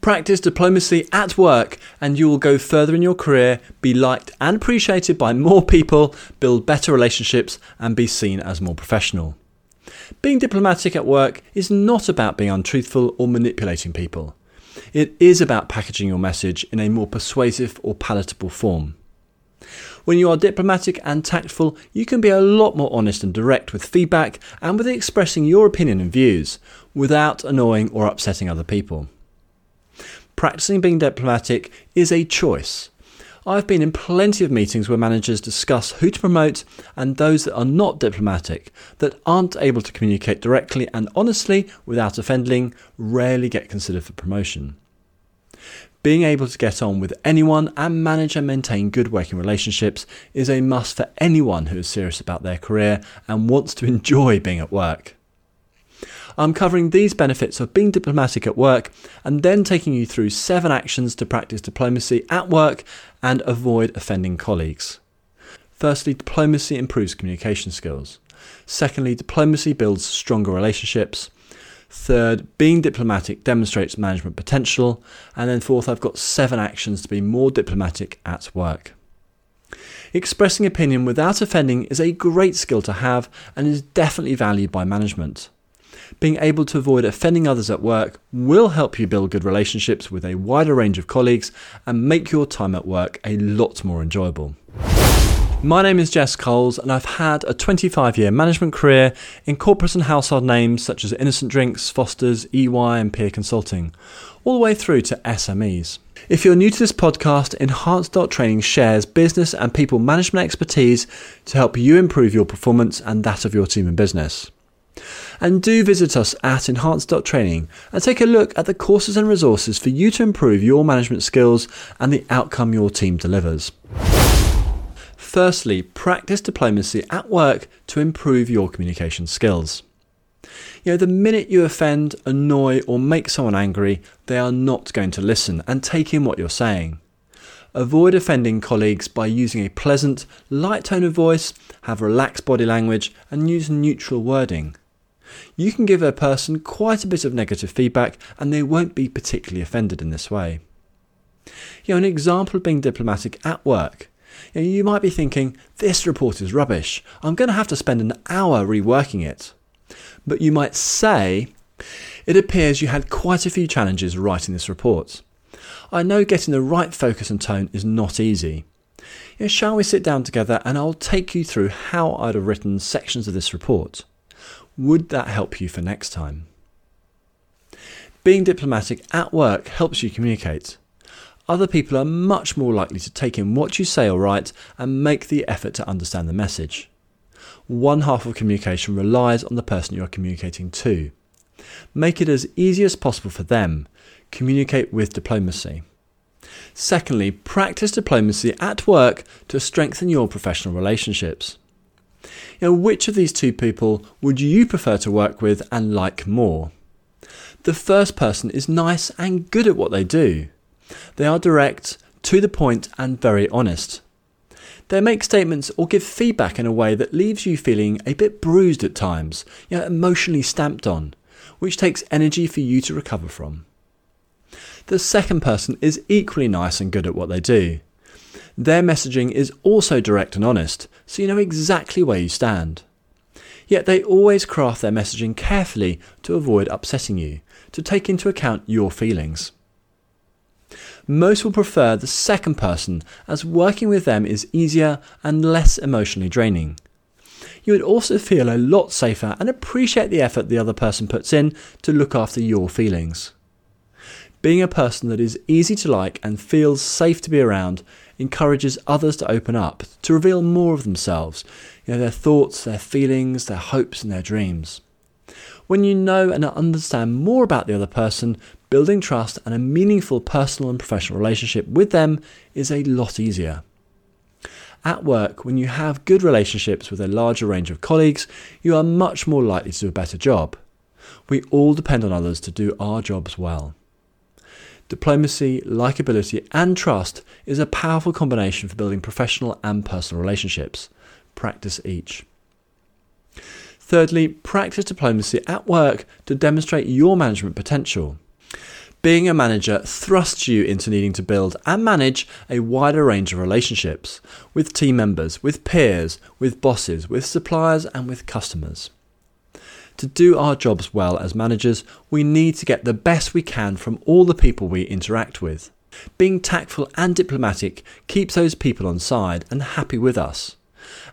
Practice diplomacy at work, and you will go further in your career, be liked and appreciated by more people, build better relationships, and be seen as more professional. Being diplomatic at work is not about being untruthful or manipulating people. It is about packaging your message in a more persuasive or palatable form. When you are diplomatic and tactful, you can be a lot more honest and direct with feedback and with expressing your opinion and views without annoying or upsetting other people. Practicing being diplomatic is a choice. I've been in plenty of meetings where managers discuss who to promote and those that are not diplomatic, that aren't able to communicate directly and honestly without offending, rarely get considered for promotion. Being able to get on with anyone and manage and maintain good working relationships is a must for anyone who is serious about their career and wants to enjoy being at work. I'm covering these benefits of being diplomatic at work and then taking you through seven actions to practice diplomacy at work and avoid offending colleagues. Firstly, diplomacy improves communication skills. Secondly, diplomacy builds stronger relationships. Third, being diplomatic demonstrates management potential. And then fourth, I've got seven actions to be more diplomatic at work. Expressing opinion without offending is a great skill to have and is definitely valued by management. Being able to avoid offending others at work will help you build good relationships with a wider range of colleagues and make your time at work a lot more enjoyable. My name is Jess Coles, and I've had a 25 year management career in corporate and household names such as Innocent Drinks, Foster's, EY, and PA Consulting, all the way through to SMEs. If you're new to this podcast, Enhanced Training shares business and people management expertise to help you improve your performance and that of your team and business. And do visit us at enhanced.training and take a look at the courses and resources for you to improve your management skills and the outcome your team delivers. Firstly, practice diplomacy at work to improve your communication skills. You know, the minute you offend, annoy, or make someone angry, they are not going to listen and take in what you're saying. Avoid offending colleagues by using a pleasant, light tone of voice, have relaxed body language, and use neutral wording you can give a person quite a bit of negative feedback and they won't be particularly offended in this way. You know, an example of being diplomatic at work. You, know, you might be thinking, this report is rubbish. I'm going to have to spend an hour reworking it. But you might say, it appears you had quite a few challenges writing this report. I know getting the right focus and tone is not easy. You know, shall we sit down together and I'll take you through how I'd have written sections of this report? Would that help you for next time? Being diplomatic at work helps you communicate. Other people are much more likely to take in what you say or write and make the effort to understand the message. One half of communication relies on the person you are communicating to. Make it as easy as possible for them. Communicate with diplomacy. Secondly, practice diplomacy at work to strengthen your professional relationships. Know, which of these two people would you prefer to work with and like more? The first person is nice and good at what they do. They are direct, to the point, and very honest. They make statements or give feedback in a way that leaves you feeling a bit bruised at times, you know, emotionally stamped on, which takes energy for you to recover from. The second person is equally nice and good at what they do. Their messaging is also direct and honest, so you know exactly where you stand. Yet they always craft their messaging carefully to avoid upsetting you, to take into account your feelings. Most will prefer the second person as working with them is easier and less emotionally draining. You would also feel a lot safer and appreciate the effort the other person puts in to look after your feelings. Being a person that is easy to like and feels safe to be around encourages others to open up, to reveal more of themselves, you know, their thoughts, their feelings, their hopes, and their dreams. When you know and understand more about the other person, building trust and a meaningful personal and professional relationship with them is a lot easier. At work, when you have good relationships with a larger range of colleagues, you are much more likely to do a better job. We all depend on others to do our jobs well. Diplomacy, likability, and trust is a powerful combination for building professional and personal relationships. Practice each. Thirdly, practice diplomacy at work to demonstrate your management potential. Being a manager thrusts you into needing to build and manage a wider range of relationships with team members, with peers, with bosses, with suppliers, and with customers. To do our jobs well as managers, we need to get the best we can from all the people we interact with. Being tactful and diplomatic keeps those people on side and happy with us.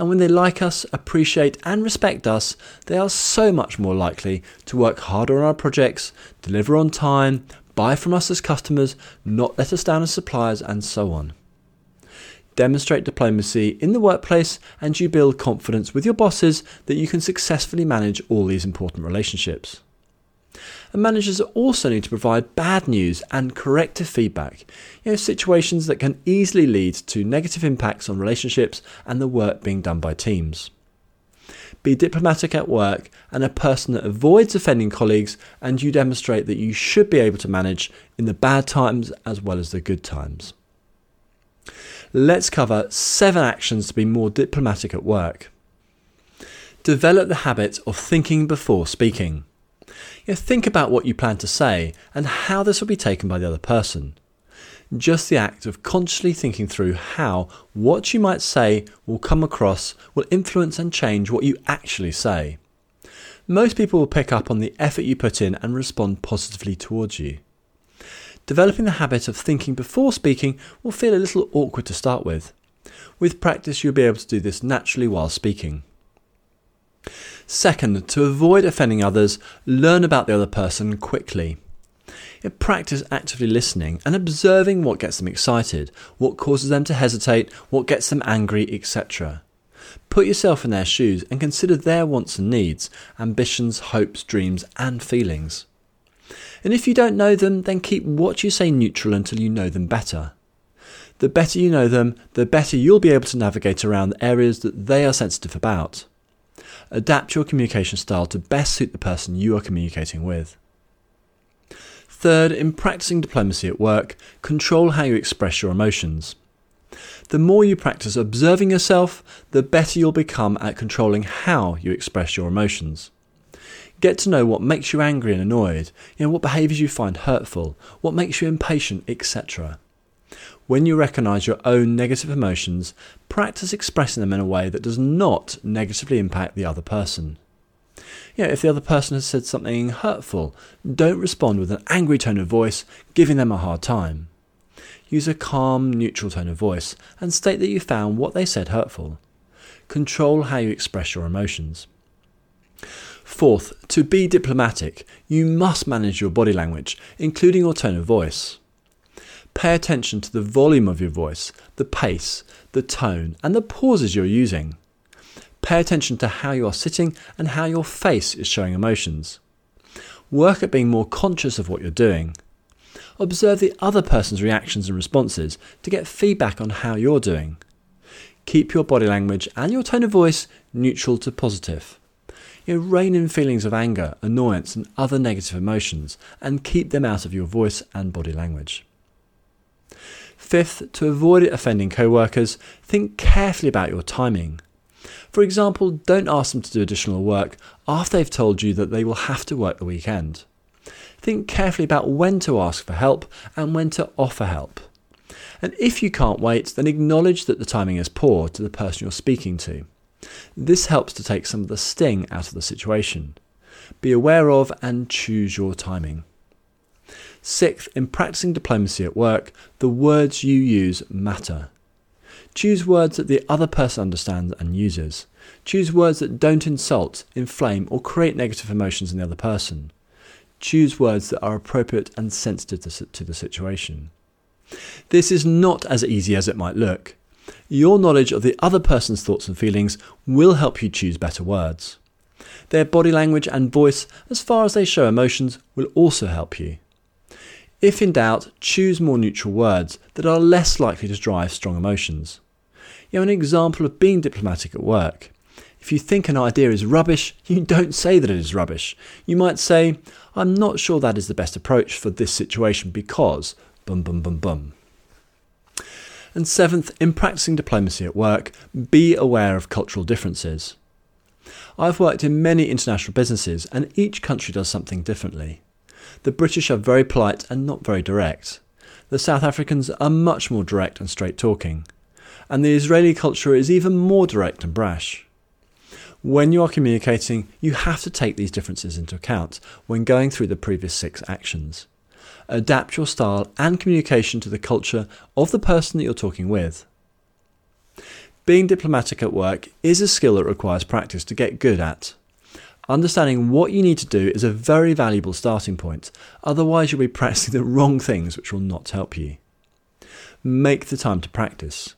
And when they like us, appreciate, and respect us, they are so much more likely to work harder on our projects, deliver on time, buy from us as customers, not let us down as suppliers, and so on. Demonstrate diplomacy in the workplace, and you build confidence with your bosses that you can successfully manage all these important relationships. And managers also need to provide bad news and corrective feedback, you know, situations that can easily lead to negative impacts on relationships and the work being done by teams. Be diplomatic at work and a person that avoids offending colleagues, and you demonstrate that you should be able to manage in the bad times as well as the good times. Let's cover seven actions to be more diplomatic at work. Develop the habit of thinking before speaking. You know, think about what you plan to say and how this will be taken by the other person. Just the act of consciously thinking through how what you might say will come across will influence and change what you actually say. Most people will pick up on the effort you put in and respond positively towards you. Developing the habit of thinking before speaking will feel a little awkward to start with. With practice, you'll be able to do this naturally while speaking. Second, to avoid offending others, learn about the other person quickly. Practice actively listening and observing what gets them excited, what causes them to hesitate, what gets them angry, etc. Put yourself in their shoes and consider their wants and needs, ambitions, hopes, dreams, and feelings. And if you don't know them, then keep what you say neutral until you know them better. The better you know them, the better you'll be able to navigate around the areas that they are sensitive about. Adapt your communication style to best suit the person you are communicating with. Third, in practicing diplomacy at work, control how you express your emotions. The more you practice observing yourself, the better you'll become at controlling how you express your emotions. Get to know what makes you angry and annoyed, you know, what behaviours you find hurtful, what makes you impatient, etc. When you recognise your own negative emotions, practice expressing them in a way that does not negatively impact the other person. You know, if the other person has said something hurtful, don't respond with an angry tone of voice, giving them a hard time. Use a calm, neutral tone of voice and state that you found what they said hurtful. Control how you express your emotions. Fourth, to be diplomatic, you must manage your body language, including your tone of voice. Pay attention to the volume of your voice, the pace, the tone, and the pauses you're using. Pay attention to how you are sitting and how your face is showing emotions. Work at being more conscious of what you're doing. Observe the other person's reactions and responses to get feedback on how you're doing. Keep your body language and your tone of voice neutral to positive. You know, rein in feelings of anger, annoyance, and other negative emotions, and keep them out of your voice and body language. Fifth, to avoid offending co workers, think carefully about your timing. For example, don't ask them to do additional work after they've told you that they will have to work the weekend. Think carefully about when to ask for help and when to offer help. And if you can't wait, then acknowledge that the timing is poor to the person you're speaking to. This helps to take some of the sting out of the situation. Be aware of and choose your timing. Sixth, in practicing diplomacy at work, the words you use matter. Choose words that the other person understands and uses. Choose words that don't insult, inflame, or create negative emotions in the other person. Choose words that are appropriate and sensitive to the situation. This is not as easy as it might look. Your knowledge of the other person's thoughts and feelings will help you choose better words. Their body language and voice, as far as they show emotions, will also help you. If in doubt, choose more neutral words that are less likely to drive strong emotions. You know, an example of being diplomatic at work. If you think an idea is rubbish, you don't say that it is rubbish. You might say, I'm not sure that is the best approach for this situation because bum bum bum bum. And seventh, in practicing diplomacy at work, be aware of cultural differences. I've worked in many international businesses and each country does something differently. The British are very polite and not very direct. The South Africans are much more direct and straight talking. And the Israeli culture is even more direct and brash. When you are communicating, you have to take these differences into account when going through the previous six actions. Adapt your style and communication to the culture of the person that you're talking with. Being diplomatic at work is a skill that requires practice to get good at. Understanding what you need to do is a very valuable starting point, otherwise, you'll be practicing the wrong things which will not help you. Make the time to practice.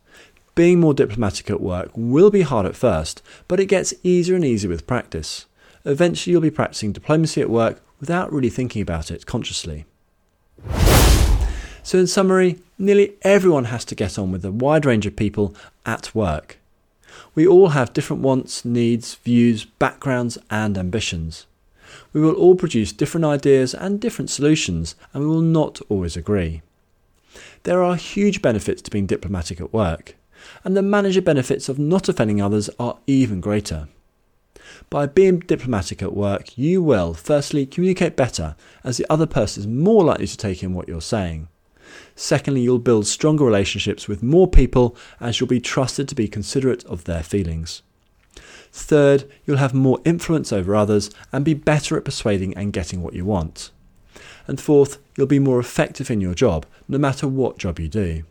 Being more diplomatic at work will be hard at first, but it gets easier and easier with practice. Eventually, you'll be practicing diplomacy at work without really thinking about it consciously. So, in summary, nearly everyone has to get on with a wide range of people at work. We all have different wants, needs, views, backgrounds, and ambitions. We will all produce different ideas and different solutions, and we will not always agree. There are huge benefits to being diplomatic at work, and the manager benefits of not offending others are even greater. By being diplomatic at work, you will firstly communicate better, as the other person is more likely to take in what you're saying. Secondly, you'll build stronger relationships with more people as you'll be trusted to be considerate of their feelings. Third, you'll have more influence over others and be better at persuading and getting what you want. And fourth, you'll be more effective in your job, no matter what job you do.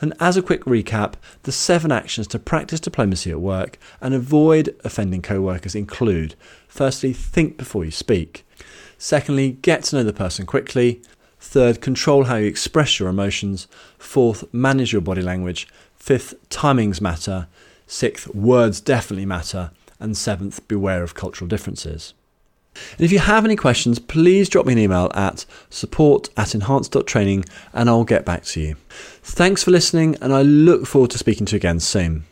And as a quick recap, the seven actions to practice diplomacy at work and avoid offending co workers include firstly, think before you speak. Secondly, get to know the person quickly. Third, control how you express your emotions. Fourth, manage your body language. Fifth, timings matter. Sixth, words definitely matter. And seventh, beware of cultural differences. And if you have any questions, please drop me an email at support at enhance.training and I'll get back to you. Thanks for listening, and I look forward to speaking to you again soon.